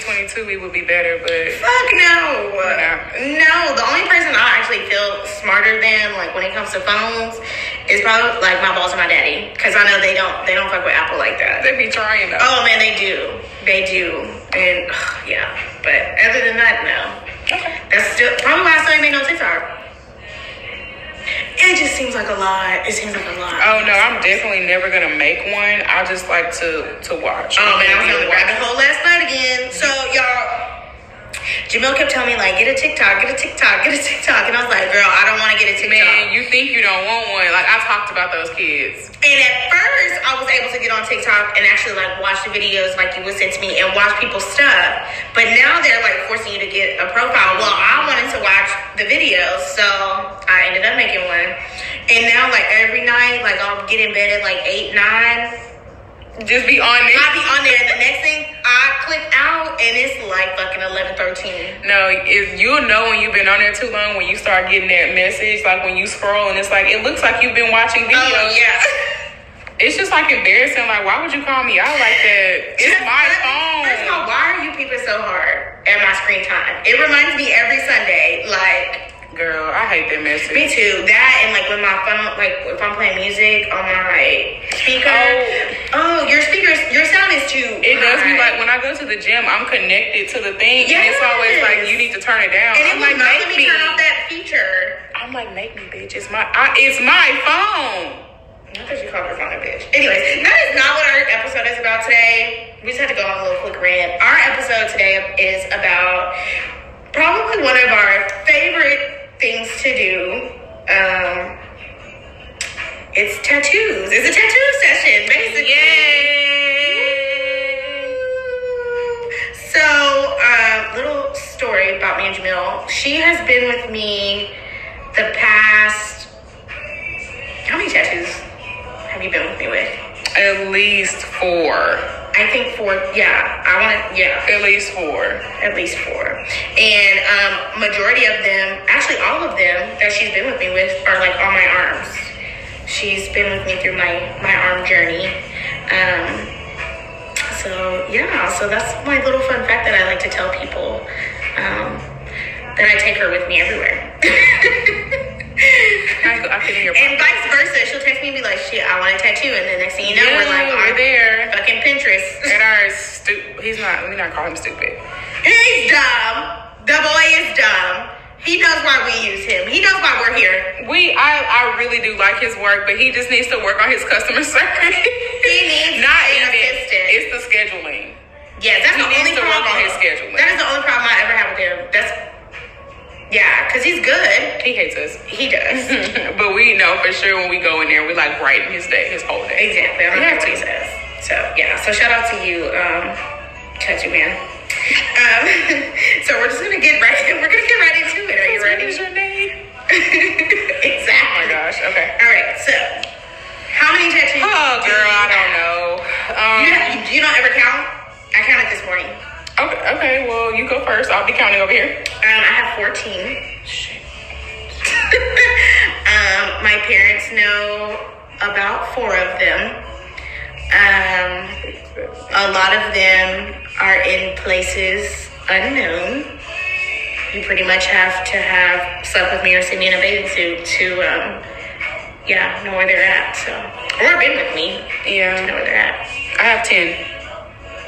2022 we would be better, but Fuck no. No, the only person I actually feel smarter than, like when it comes to phones, is probably like my boss and my daddy. Cause I know they don't they don't fuck with Apple like that. they be trying though. Oh man, they do. They do. And ugh, yeah. But other than that, no. Okay. That's still probably why I still ain't made no TikTok. It just seems like a lot. It seems like a lot. Oh no, I'm definitely never gonna make one. I just like to to watch. Oh man, I was on the rabbit hole last night again. So y'all, Jamil kept telling me like, get a TikTok, get a TikTok, get a TikTok, and I was like, girl, I don't want to get a TikTok. Man, you think you don't want one? Like I talked about those kids. And at first, I was able to get on TikTok and actually like watch the videos like you would send to me and watch people's stuff. But now they're like forcing you to get a profile. Well, I wanted to watch the videos, so I ended up making one. And now, like every night, like I'll get in bed at like eight, nine. Just be on there. I'll be on there, and the next thing I click out, and it's like fucking 11, 13. No, if you'll know when you've been on there too long when you start getting that message, like when you scroll and it's like it looks like you've been watching oh, videos. Oh yeah. It's just like embarrassing. Like, why would you call me out like that? It's my phone. First of all, why are you peeping so hard at my screen time? It reminds me every Sunday, like. Girl, I hate that message. Me too. That and like when my phone, like if I'm playing music on my speaker. Oh, oh your speakers, your sound is too. It does me like when I go to the gym, I'm connected to the thing, and it's always like you need to turn it down. And it I'm like, not make me. turn off that feature. I'm like, make me, bitch. It's my, I, it's my phone. Not that you called her phone a bitch. Anyways, that is not what our episode is about today. We just had to go on a little quick rant. Our episode today is about probably one of our favorite things to do. Um, it's tattoos. It's a tattoo session, basically. So, um, little story about me and Jamil. She has been with me the past. How many tattoos have you been with me with? At least four. I think four. Yeah, I want to. Yeah, At least four. at least four. And um, majority of them, actually all of them that she's been with me with, are like on my arms. She's been with me through my my arm journey. Um, so yeah, so that's my little fun fact that I like to tell people. Um, that I take her with me everywhere. I, I can hear and vice like, "Shit, I want a tattoo," and the next thing you know, we're like, we're there. fucking Pinterest." At our stupid, he's not, we not call him stupid. He's dumb. The boy is dumb. He knows why we use him. He knows why we're here. We, I, I really do like his work, but he just needs to work on his customer service. He needs not even. assistant. It's the scheduling. Yeah, that's He the needs only to work problem. on his scheduling. That is the only problem I ever had with him. That's yeah, because he's good. He hates us. He does but we know for sure when we go in there, we like brighten his day, his whole day. exactly. I don't Yeah. what he says. So yeah. So shout out to you, um, tattoo man. Um, so we're just gonna get right. We're gonna get right into it. Are you ready? is your name? exactly. Oh my gosh. Okay. All right. So how many tattoos? Oh girl, you I don't know. You, Um, don't- you don't ever count? I counted this morning. Okay. Well, you go first. I'll be counting over here. Um, I have 14. Shit. um, my parents know about four of them. Um, a lot of them are in places unknown. You pretty much have to have slept with me or seen me in a bathing suit to, um, yeah, know where they're at. So, or been with me Yeah. to know where they're at. I have ten.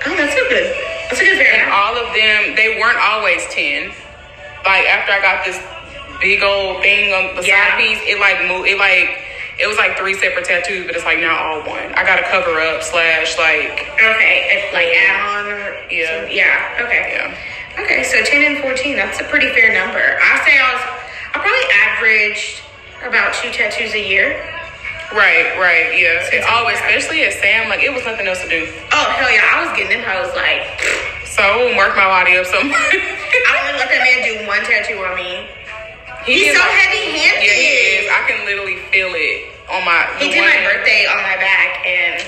Oh, that's so good. That's a good And variant. all of them, they weren't always ten. Like after I got this big old thing on the Yeah. side piece, it like moved. It like it was like three separate tattoos, but it's like now all one. I got to cover up slash like Okay, it's like add on or Yeah. yeah. Okay. yeah. Okay, so 10 and 14, that's a pretty fair number. I say I was, I probably averaged about two tattoos a year. Right, right, yeah. Since It always, especially at Sam, like it was nothing else to do. Oh, hell yeah, I was getting them. I was like, So I wouldn't work my body up so much. I only let that man do one tattoo on me. He He's so like- heavy-handed. Yeah, he is. I can literally feel it on my. He did my birthday on my back, and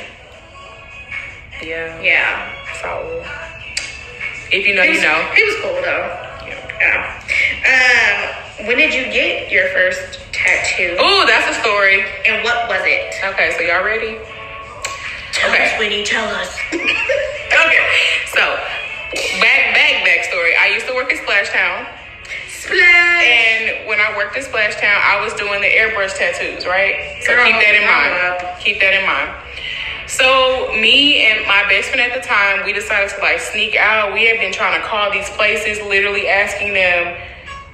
Yeah, yeah. So if you know, He you know. He was cool, though. Yeah. Um, when did you get your first tattoo? Ooh, that's a story. And what was it? Okay, so y'all ready? Tell Okay. us, Whitney, tell us. Okay, so back back backstory. I used to work at Splash Town. Splash. And when I worked at Splash Town, I was doing the airbrush tattoos, right? So Girl, keep that in mind. up. Keep that in mind. So me and my best friend at the time, we decided to like sneak out. We had been trying to call these places, literally asking them,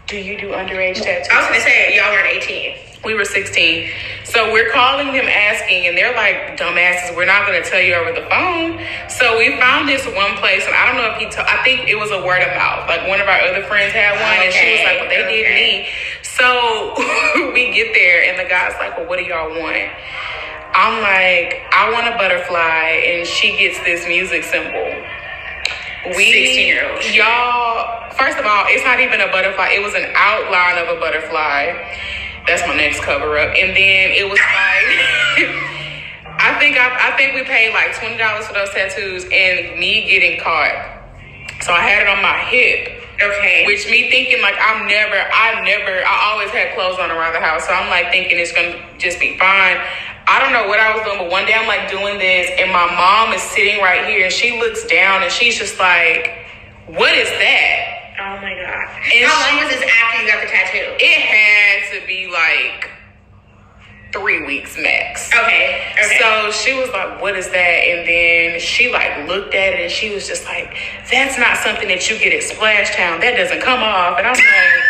"Do you do underage tattoos?" I was gonna say y'all weren't 18. We were 16. So we're calling them asking, and they're like, dumbasses, we're not going to tell you over the phone. So we found this one place, and I don't know if he, t- I think it was a word of mouth. Like one of our other friends had one, and she was like, well, they did me. So we get there, and the guy's like, well, what do y'all want? I'm like, I want a butterfly, and she gets this music symbol. We, 16-year-old shit. y'all, first of all, it's not even a butterfly. It was an outline of a butterfly. That's my next cover up. And then it was like, I think I, I think we paid like twenty dollars for those tattoos, and me getting caught. So I had it on my hip. Okay. Which me thinking like I'm never, I never, I always had clothes on around the house. So I'm like thinking it's gonna just be fine. I don't know what I was doing, but one day I'm like doing this, and my mom is sitting right here, and she looks down, and she's just like, "What is that?" oh my god. And How she- long was this after you got the tattoo? It had to be like three weeks max. Okay. Okay. So she was like, "What is that?" And then she like looked at it and she was just like, "That's not something that you get at Splash Town. That doesn't come off." And I'm like,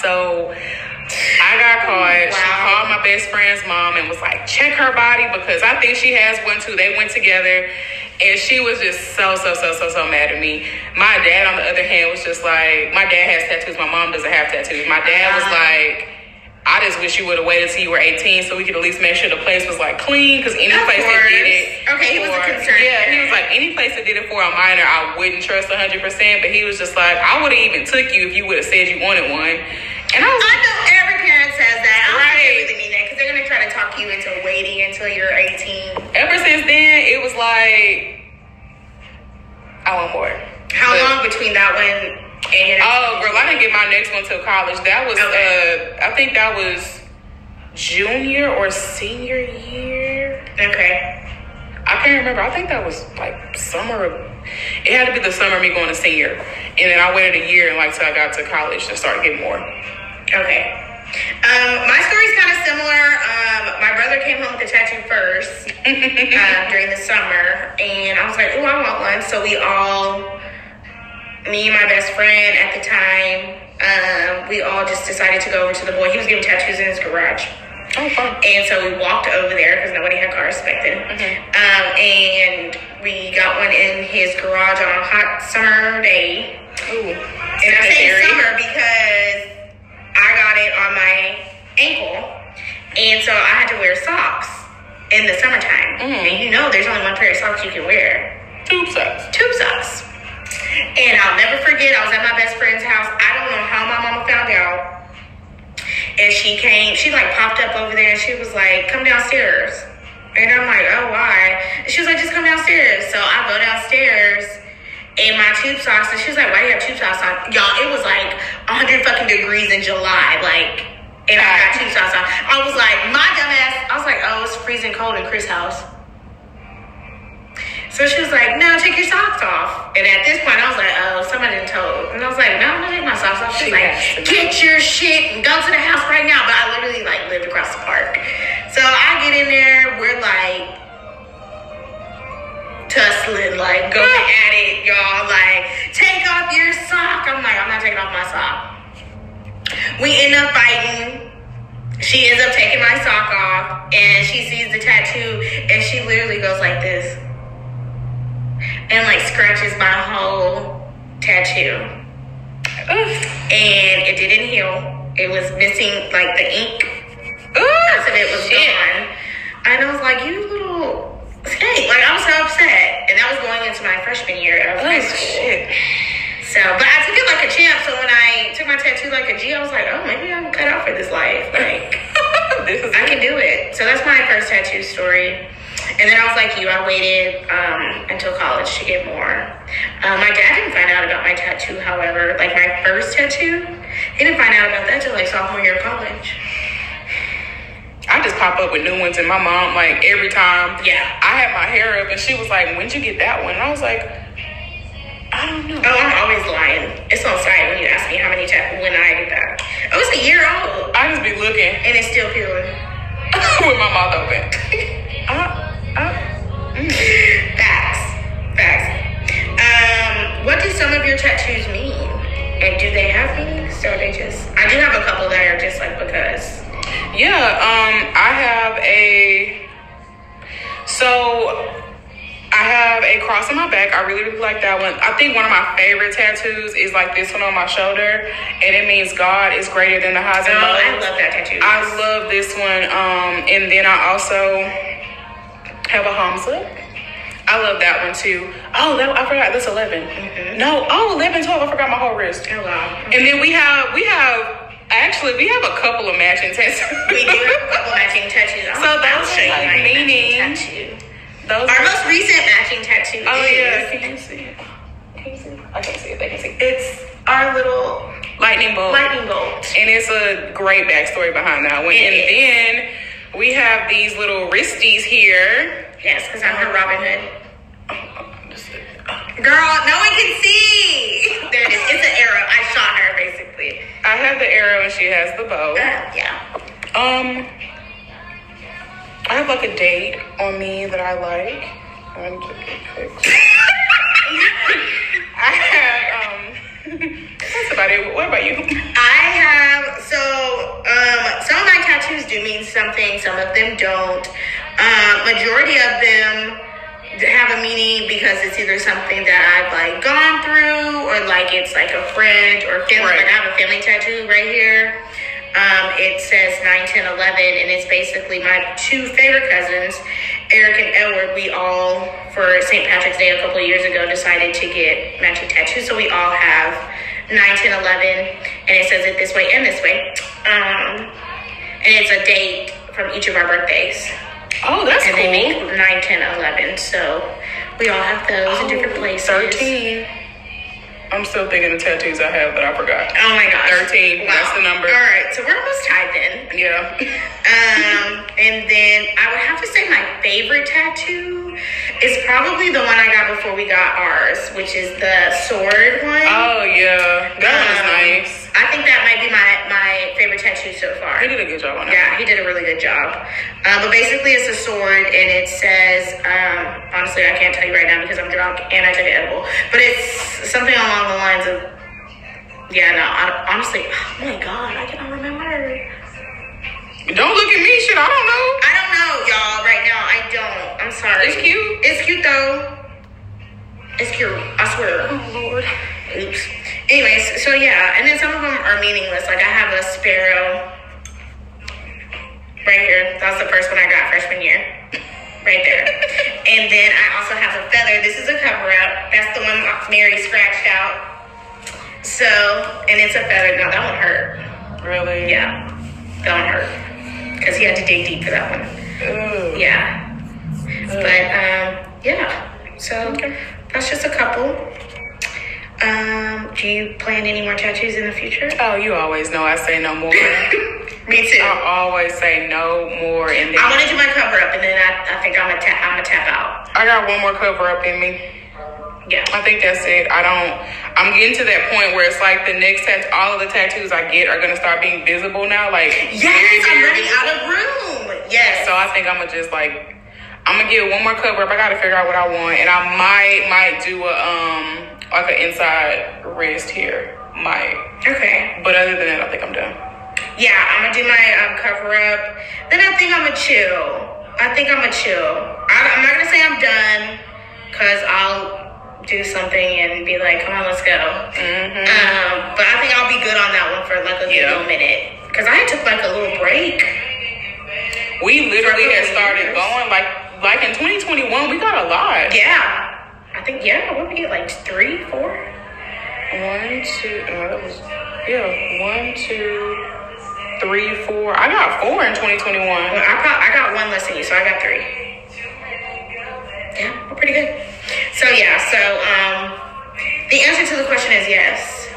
so I got caught. She called my best friend's mom and was like, "Check her body because I think she has one too." They went together. And she was just so, so, so, so, so mad at me. My dad, on the other hand, was just like, my dad has tattoos. My mom doesn't have tattoos. My dad was Ah. like, I just wish you would have waited till you were 18 so we could at least make sure the place was like clean because any Of place that did it. Okay, he was a for- concerned Yeah, he was like, any place that did it for a minor, I wouldn't trust 100%. But he was just like, I would have even took you if you would have said you wanted one. And I was I like, know every parent says that. I don't Right. really mean that because they're gonna try to talk you into waiting until you're 18. ever since then, it was like, I want more. How But- long between that one and your next Oh, girl, I didn't get my next one till college. That was, Okay. uh, I think that was junior or senior year. Okay. I can't remember. I think that was like summer. It had to be the summer of me going to senior, and then I waited a year and like till I got to college to start getting more. Okay. Um, my story's kind of similar. Um, my brother came home with a tattoo first um, during the summer, and I was like, "Oh, I want one." So we all, me and my best friend at the time, um, we all just decided to go over to the boy. He was getting tattoos in his garage. Oh, fun. And so we walked over there because nobody had cars back then. Um, and we got one in his garage on a hot summer day. Ooh, And I say summer because I got it on my ankle. And so I had to wear socks in the summertime. And you know there's only one pair of socks you can wear. Tube socks. Tube socks. And I'll never forget, I was at my best friend's house. I don't know how my mama found out. And she came, she like popped up over there and she was like, come downstairs. And I'm like, oh, why? And she was like, just come downstairs. So I go downstairs in my tube socks and she was like, why do you have tube socks on? Y'all, it was like 100 fucking degrees in July. Like, and I got tube socks on. I was like, my dumb ass, I was like, oh, it's freezing cold in Chris' house. So she was like, no, take your socks off. And at this point, I was like, oh, somebody told. And I was like, no, I'm gonna take my socks off. She's She like, get your shit and go to the house right now. But I literally like lived across the park. So I get in there, we're like tussling, like going at it, y'all. Like, take off your sock. I'm like, I'm not taking off my sock. We end up fighting. She ends up taking my sock off and she sees the tattoo and she literally goes like this and like scratches my whole tattoo. And it didn't heal. It was missing like the ink. Most of it was shit. gone. And I was like, you little skate. Like I was so upset. And that was going into my freshman year of high Oh, school. shit. So, but I took it like a champ. So when I took my tattoo like a G, I was like, oh, maybe I'm cut out for this life. Like, this is I can do it. So that's my first tattoo story. And then I was like you, I waited um, until college to get more. Um, my dad didn't find out about my tattoo, however. Like my first tattoo, he didn't find out about that till like sophomore year of college. I just pop up with new ones, and my mom, like every time, Yeah. I had my hair up, and she was like, "When'd you get that one?" And I was like, "I don't know. Oh, I'm always lying. It's on site when you ask me how many times when I did that. Oh, was a year old I just be looking and it's still peeling. with my mouth open. Facts. Facts. Um, what do some of your tattoos mean? And do they have meanings? Or they just I do have a couple that are just like because. yeah, um, I have a. So, I have a cross on my back. I really, really like that one. I think one of my favorite tattoos is like this one on my shoulder, and it means God is greater than the highs Oh, and lows. I love that tattoo. I love this one. Um, and then I also have a Hamza. I love that one too. Oh, that, I forgot this 11. Mm-hmm. No, oh, 11, 12. I forgot my whole wrist. Oh wow. And then we have, we have, actually, we have a couple of matching tattoos. We do have a couple matching tattoos. So those are like meaning. tattoo. Those Our are- most recent matching tattoo Oh, is yeah. Can you see it? Can you see it? I can't see it. They can see it. it's our little Lightning bolt. lightning bolt. And it's a great backstory behind that one. It and is. then we have these little wristies here. Yes, because I'm her Robin Hood. Girl, no one can see. There it is. It's an arrow. I shot her basically. I have the arrow and she has the bow. Uh, yeah. Um, I have like a date on me that I like. I'm just. I have um. That's about it. What about you? I have so um some of my tattoos do mean something, some of them don't. Um, majority of them have a meaning because it's either something that I've like gone through or like it's like a friend or family. Right. Like I have a family tattoo right here. Um, it says 9, 10, 11, and it's basically my two favorite cousins, Eric and Edward. We all, for St. Patrick's Day a couple of years ago, decided to get matching tattoos. So we all have 9, 10, 11, and it says it this way and this way. Um, and it's a date from each of our birthdays. Oh, that's And cool. they make 9, 10, 11. So we all have those in different places. Thirteen. I'm still thinking of tattoos I have that I forgot. Oh my gosh. 13, that's the number. All right, so we're almost tied then. Yeah. Um, and then I would have to say my favorite tattoo is probably the one I got before we got ours, which is the sword one. Oh yeah, that one's Um, nice. I think that might be my, my so far. He did a good job on that. Yeah, he did a really good job. Uh, but basically, it's a sword, and it says, um, honestly, I can't tell you right now because I'm drunk and I took an edible. But it's something along the lines of, yeah, no, I, honestly, oh my god, I cannot remember. Don't look at me, shit. I don't know. I don't know, y'all. Right now, I don't. I'm sorry. It's cute. It's cute though. It's cute. I swear. Oh Lord. Oops. Anyways, so yeah, and then some of them are meaningless. Like I have a sparrow right here. That was the first one I got freshman year. Right there. and then I also have a feather. This is a cover up. That's the one Mary scratched out. So, and it's a feather. Now that one hurt. Really? Yeah. That one hurt. Because he had to dig deep for that one. Ugh. Yeah. But um, yeah. So that's just a couple. Um, do you plan any more tattoos in the future? Oh, you always know I say no more. Me too. I always say no more, and then I want to do my cover up, and then I, I think I'm gonna tap. I'm gonna tap out. I got one more cover up in me. Yeah. I think that's it. I don't. I'm getting to that point where it's like the next tat, all of the tattoos I get are gonna start being visible now. Like Yes, very, I'm running visible. out of room. Yes. So I think I'm gonna just like I'm gonna get one more cover up. I gotta figure out what I want, and I might might do a um like an inside wrist here. Might, okay. but other than that, I think I'm done. Yeah, I'm gonna do my um, cover up. Then I think I'm gonna chill. I think I'm gonna chill. I, I'm not gonna say I'm done, cause I'll do something and be like, come on, let's go. Mm-hmm. Um, but I think I'll be good on that one for like a Yeah. little minute. Cause I took like a little break. We literally had started years. going like like in 2021. We got a lot. Yeah. I think yeah, what we get like three, four? One, two, no, that was yeah. One, two, three, four. I got four in 2021. Well, I probably, I got one less than you, so I got three. Yeah, we're pretty good. So yeah, so um, the answer to the question is yes.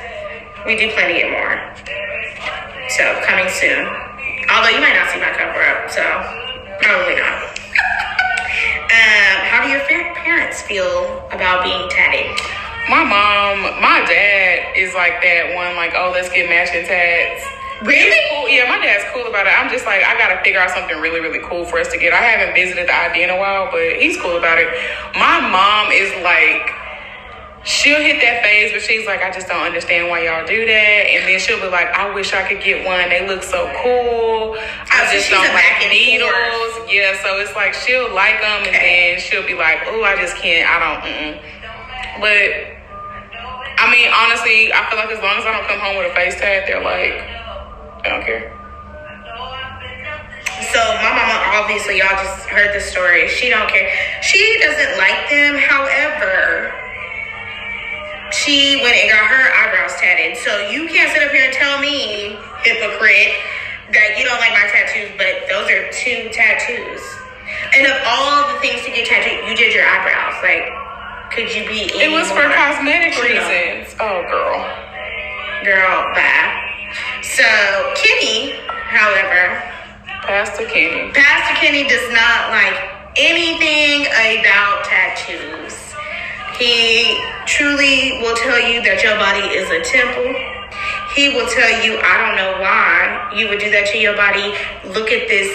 We do plan to get more. So coming soon. Although you might not see my cover up, so probably not. um, how do your fa- parents feel about being tatted? My mom my dad is like that one, like, oh, let's get matching tats. Really? Cool. Yeah, my dad's cool about it. I'm just like, I gotta figure out something really, really cool for us to get. I haven't visited the idea in a while, but he's cool about it. My mom is like, she'll hit that phase where she's like, I just don't understand why y'all do that. And then she'll be like, I wish I could get one. They look so cool. I Oh, just don't like needles. forth. Yeah, so it's like she'll like them and then she'll be like, oh, I just can't. I don't. Mm-mm. But I mean, honestly, I feel like as long as I don't come home with a face tag, they're like, I don't care. So my mama, obviously, y'all just heard the story. She don't care. She doesn't like them. However, she went and got her eyebrows tatted. So you can't sit up here and tell me, hypocrite, that you don't like my tattoos. But those are two tattoos. And of all the things to get tattooed, you did your eyebrows. Like, could you be? It was for cosmetic reasons. Oh, girl. girl. Bye. So Kenny, however. Pastor Kenny. Pastor Kenny does not like anything about tattoos. He truly will tell you that your body is a temple. He will tell you, I don't know why you would do that to your body. Look at this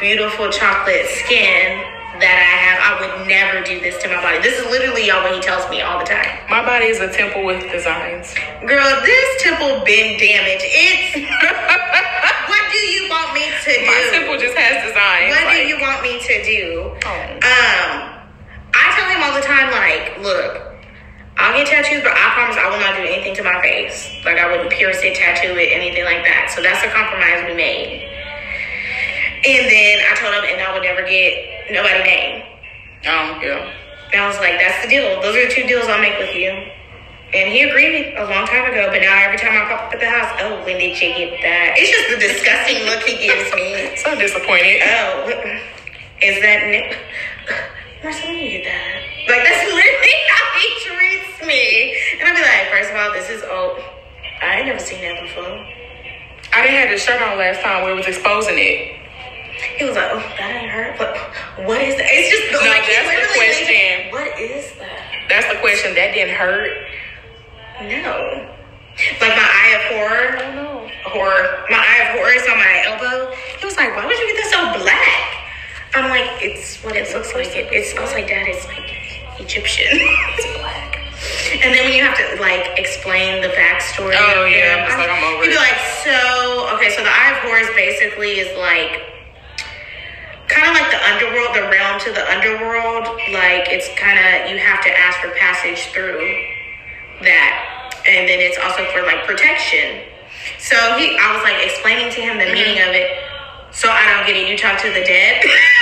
beautiful chocolate skin that I have. I would never do this to my body. This is literally y'all what he tells me all the time. My body is a temple with designs. Girl, this temple been damaged. It's what do you want me to do? My temple just has designs. What do you want me to do? Oh. Um, I tell him all the time, like, look, I'll get tattoos, but I promise I will not do anything to my face. Like, I wouldn't pierce it, tattoo it, anything like that. So that's a compromise we made. And then I told him, and I would never get nobody name. Oh yeah. And I was like, that's the deal. Those are the two deals I'll make with you. And he agreed a long time ago, but now every time I pop up at the house, oh, when did you get that? It's just the disgusting look he gives me. So disappointed. Oh, is that new? Marcel, you did that. Like, that's literally how he treats me. And I'll be like, first of all, this is old. I ain't never seen that before. I didn't have the shirt on last time where it was exposing it. He was like, oh, that ain't hurt. But what is that? It's just No, like, that's the question. What is that? That's the question. That didn't hurt. No. Like my eye of Horus. Oh no. Horror. My eye of Horus is on my elbow. He was like, why would you get that so black? I'm like, it's what it looks like. It, it smells like that. It's like Egyptian. it's black. And then when you have to like explain the backstory. Oh, yeah, I'm just like, I'm over You'd be like, so okay, so the eye of Horus basically is like kind of like the underworld, the realm to the underworld. Like it's kind of you have to ask for passage through that, and then it's also for like protection. So he, I was like explaining to him the mm-hmm. meaning of it. So I don't get it. You talk to the dead.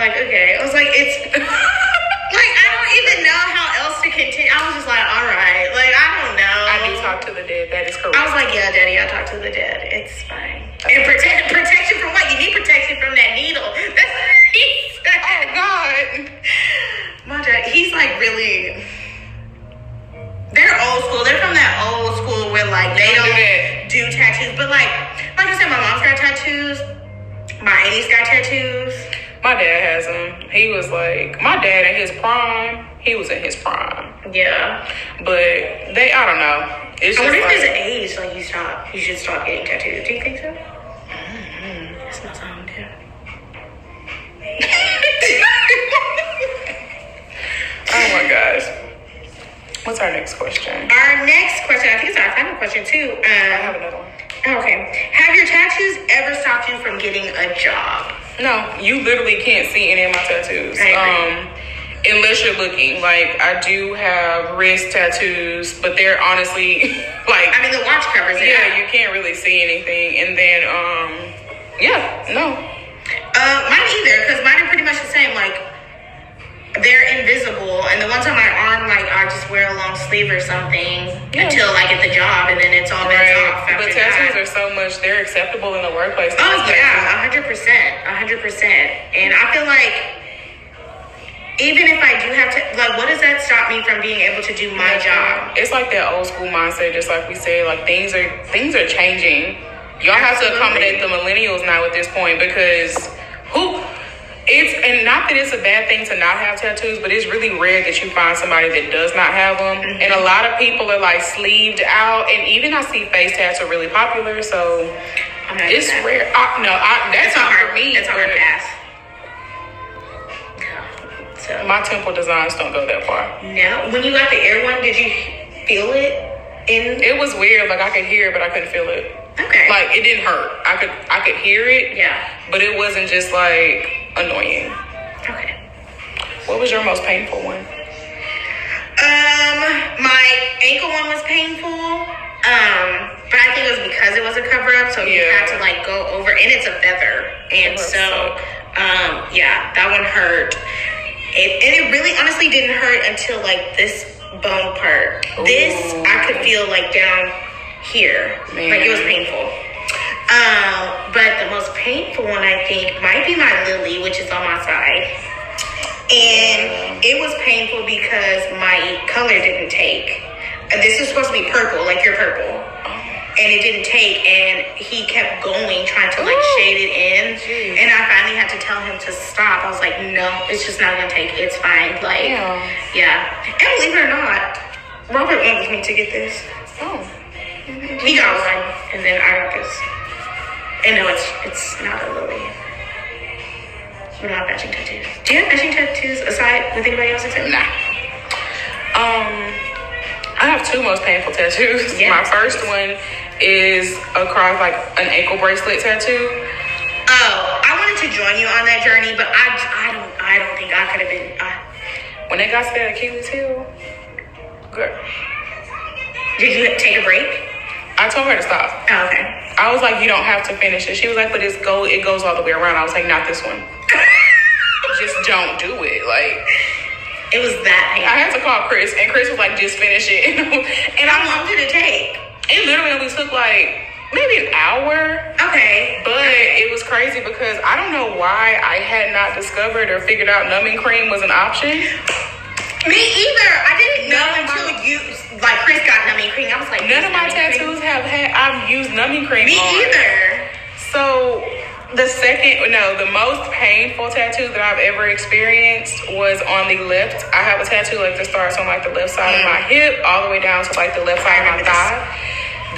like, okay. I was like, it's like I don't even know how else to continue. I was just like, all right. Like I don't know. I do talk to the dead. That is correct. I was like, yeah, Daddy, I talk to the dead. It's fine. And protect protection from what? You need protection from that needle. That's what he said. oh God. My dad, he's like really. They're old school. They're from that old school where like they Don't do do tattoos. But like, like I said, my mom's got tattoos. My auntie's got tattoos. My dad has them. He was like, my dad in his prime. He was in his prime, Yeah. but they. I don't know. It's I wonder if there's an age like you stop. You should stop getting tattoos. Do you think so? Mm-hmm. That smells home too. oh my gosh. What's our next question? Our next question, I think it's our final question too. I have Um, another one. okay. Have your tattoos ever stopped you from getting a job? No, you literally can't see any of my tattoos. Um, unless you're looking. Like I do have wrist tattoos, but they're honestly like I mean, the watch covers it. yeah, you can't really see anything. And then um, yeah, no. Uh, mine either, because mine are pretty much the same. Like, they're invisible, and the ones on my arm, like, I just wear a long sleeve or something Yeah. until I get the job, and then it's all bets off but tattoos that. are so much. They're acceptable in the workplace. Oh yeah, a hundred percent, a hundred percent. And I feel like even if I do have to, like, what does that stop me from being able to do my job? It's like that old school mindset, just like we said. Like things are things are changing. Y'all have to accommodate the millennials now at this point because it's and not that it's a bad thing to not have tattoos, but it's really rare that you find somebody that does not have them. Mm-hmm. And a lot of people are like sleeved out, and even I see face tats are really popular. So it's that. rare. I, no, I, that's It's not her for me. It's her but path. So My temple designs don't go that far. now, when you got the air one, did you feel it in? It was weird. Like I could hear it, but I couldn't feel it. Okay. Like it didn't hurt. I could I could hear it. Yeah. But it wasn't just like annoying. Okay. What was your most painful one? Um, my ankle one was painful. Um, but I think it was because it was a cover up, so you Yeah. had to like go over, and it's a feather, and so, suck. um, yeah, that one hurt. It, and it really, honestly, didn't hurt until like this bone part. This I could feel like down here, like it was painful. Um, but the most painful one I think might be my lily, which is on my side. And it was painful because my color didn't take. Uh, This is supposed to be purple, like you're purple. And it didn't take, and he kept going, trying to like Ooh. shade it in. Jeez. And I finally had to tell him to stop. I was like, no, it's just not gonna take. It's fine. Like, Yeah. yeah. And believe it or not, Robert wanted me to get this. Oh. He got one, and then I got this. And no, it's it's not a lily. We don't have matching tattoos. Do you have matching tattoos aside with anybody else except Nah. Um, I have two most painful tattoos. Yes. My first one is across like an ankle bracelet tattoo. Oh, I wanted to join you on that journey, but I, I don't I don't think I could have been. Uh, When they got to that Achilles heel, girl, did you take a break? I told her to stop. Oh, okay. I was like, you don't have to finish it. She was like, but it's go, it goes all the way around. I was like, not this one. Just don't do it. Like, It was that I had to call Chris, and Chris was like, just finish it. and How long did it take? it literally only took like maybe an hour. Okay. But it was crazy because I don't know why I had not discovered or figured out numbing cream was an option. Me either. I didn't know None of my- until you like Chris got numbing cream. I was like, None of my numbing cream? tattoos have had I've used numbing cream. Me on. either. So the second, no, the most painful tattoo that I've ever experienced was on the left. I have a tattoo like that starts on like the left side of my hip, all the way down to like the left side of my thigh.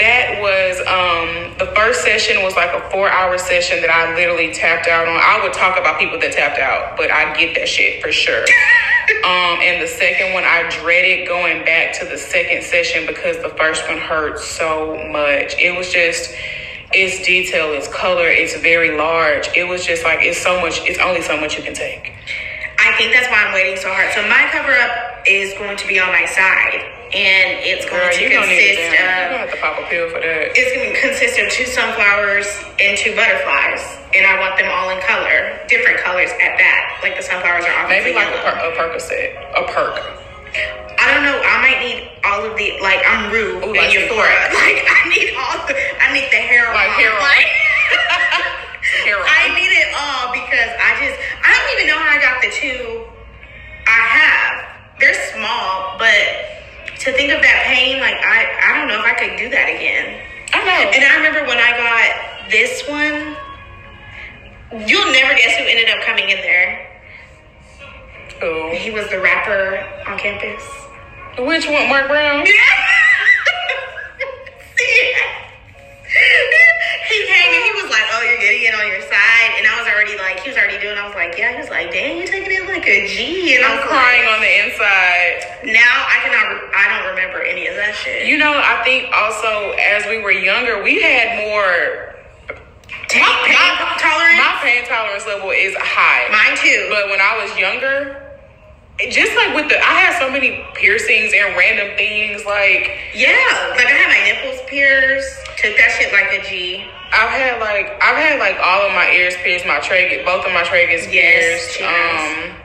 That was um the first session was like a four hour session that I literally tapped out on. I would talk about people that tapped out, but I get that shit for sure. Um, and the second one, I dreaded going back to the second session because the first one hurt so much. It was just, its detail, its color, it's very large. It was just like, it's so much, it's only so much you can take. I think that's why I'm waiting so hard. So my cover up is going to be on my side, and it's going Girl, to you don't need a consist damn, you don't of have to pop a pill for that. it's going to consist of two sunflowers and two butterflies, and I want them all in color, different colors at that. Like the sunflowers are obviously Maybe like a, yellow. per- a Percocet, a perk. I don't know. I might need all of the like I'm Rue Ooh, and like. Euphoria. Like I need all. The, I need the heroin. Like heroin. Like. I need it all because I just I don't even know how I got the two I have. They're small, but to think of that pain, like I I don't know if I could do that again. I know. And I remember when I got this one, you'll never guess who ended up coming in there. Ooh. He was the rapper on campus. Which one, Mark Brown? he "Oh, you're getting it on your side," and I was already like, he was already doing. I was like, "Yeah." He was like, "Damn, you're taking it like a G. And I I'm was crying Like, on the inside. now I cannot. I don't remember any of that shit. You know, I think also as we were younger, we had more. Take pain tolerance. My pain tolerance level is high. Mine too. But when I was younger, just like with the, I had so many piercings and random things. Like yeah, like I had my nipples pierced. Took that shit like a G. I've had like I've had like all of my ears pierced, my tragus, both of my tragus Yes, pierced. she has. Um,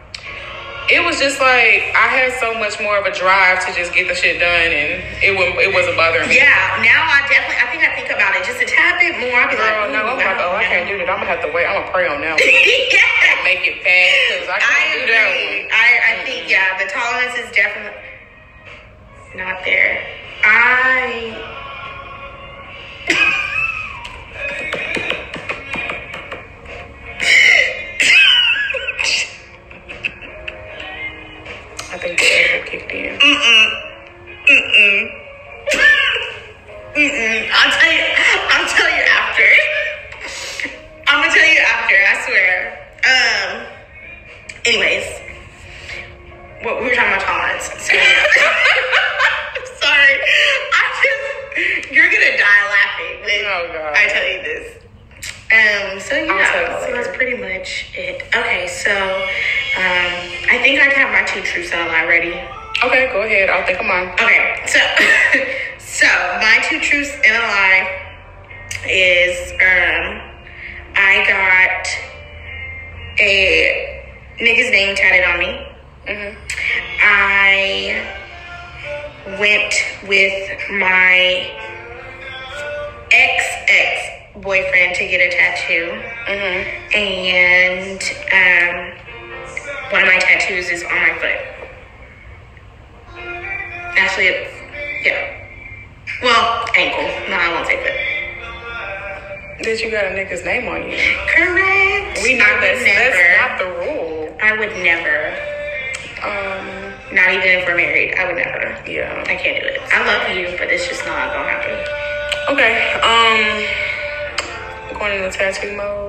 it was just like I had so much more of a drive to just get the shit done, and it was it wasn't bothering me. Yeah, now I definitely. I think I think about it just a tad bit more. I'll be Girl, like, no, I'm like, oh, I can't do that. I'm gonna have to wait. I'm gonna pray on that. yeah. Make it fast because I I can't do that one. I, I think yeah, the tolerance is definitely not there. I edible kicked in. Mm-mm. Mm-mm. Mm-mm. I'll tell you. I'll tell you after. I'm gonna tell you after. I swear. Um. Anyways, what we were talking about tolerance. Sorry. I just. You're gonna die laughing when Oh, God. I tell you this. Um. So yeah. So that's pretty much it. Okay. So, um, I think I have my two truths and a lie ready. Okay, go ahead. I'll think of mine. Okay, so so my two truths and a lie is um I got a nigga's name tatted on me. Mm-hmm. I went with my ex ex boyfriend to get a tattoo, Mm-hmm. and um, one of my tattoos is on my foot. Actually, it's yeah. Well, ankle. No, I won't say foot. Did you got a nigga's name on you? Correct. We know I that's, that's not the rule. I would never. Um, Not even if we're married. I would never. yeah. I can't do it. I love you, but it's just not gonna happen. Okay. Um, going into tattoo mode.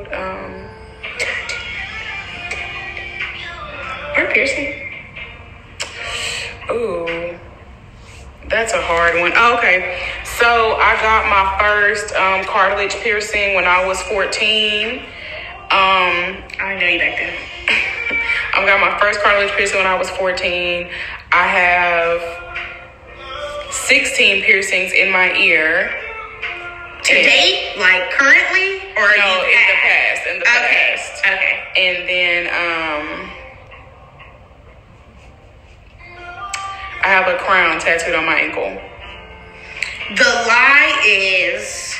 Piercing. ooh, that's a hard one. Oh, okay. So I got my first um, cartilage piercing when I was 14. Um, I know you back then. I got my first cartilage piercing when I was 14. I have 16 piercings in my ear. To And- date, like currently, or No, in the past. In the Okay. past. Okay. And then um, I have a crown tattooed on my ankle. The lie is.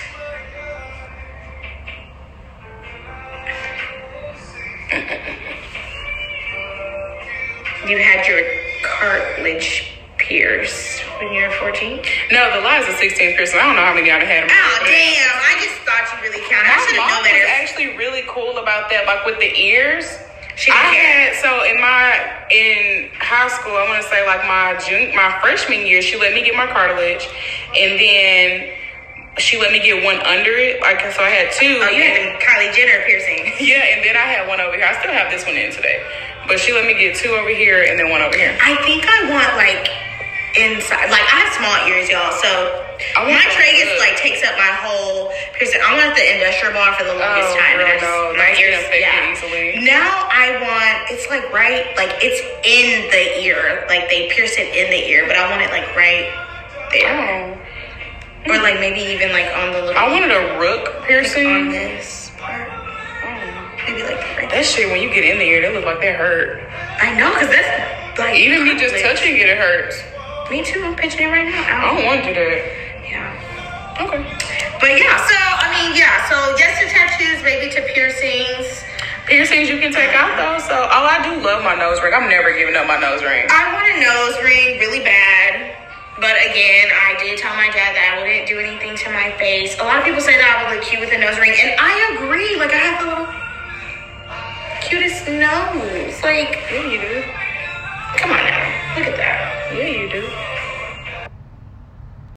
You had your cartilage pierced when you were 14? No, the lie is a 16th piercing. I don't know how many I've had. Oh, damn. I just thought you really counted. I My should have known better. actually really cool about that, like with the ears. She I had so in my in high school, I want to say like my June, my freshman year, she let me get my cartilage, and then she let me get one under it. Like so, I had two. Oh, you had the Kylie Jenner piercing. Yeah, and then I had one over here. I still have this one in today. But she let me get two over here and then one over here. I think I want like inside. Like I have small ears, y'all. So I want my tragus like takes up my whole piercing. I want the industrial bar for the longest Oh, time. girl, and I no, get yeah. easily. Now I want it's like right, like it's in the ear. Like they pierce it in the ear, but I want it like right there, Oh. or like maybe even like on the little I wanted a rook piercing. on piercing. this part. Oh. Maybe like right. That shit, when you get in the ear, they look like they hurt. I know, cause that's like Even me just touching it, it hurts. Me too. I'm pinching it right now. I don't want to do that. Yeah. Okay. But yeah, so I mean, yeah, so yes to tattoos, maybe to piercings. Piercings you can take out though. So, oh, I do love my nose ring. I'm never giving up my nose ring. I want a nose ring really bad. But again, I did tell my dad that I wouldn't do anything to my face. A lot of people say that I would look cute with a nose ring, and I agree. Like I have the little cutest nose. Like, Yeah, you do. come on now, look at that.